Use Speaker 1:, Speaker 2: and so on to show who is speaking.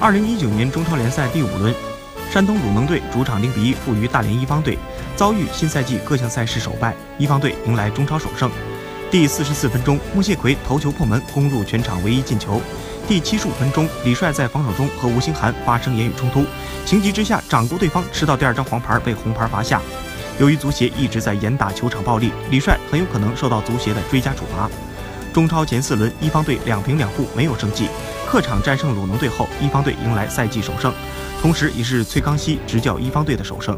Speaker 1: 二零一九年中超联赛第五轮，山东鲁能队主场零比一负于大连一方队，遭遇新赛季各项赛事首败，一方队迎来中超首胜。第四十四分钟，穆谢奎头球破门，攻入全场唯一进球。第七十五分钟，李帅在防守中和吴兴涵发生言语冲突，情急之下掌掴对方，吃到第二张黄牌，被红牌罚下。由于足协一直在严打球场暴力，李帅很有可能受到足协的追加处罚。中超前四轮，一方队两平两负，没有胜绩。客场战胜鲁能队后，一方队迎来赛季首胜，同时也是崔康熙执教一方队的首胜。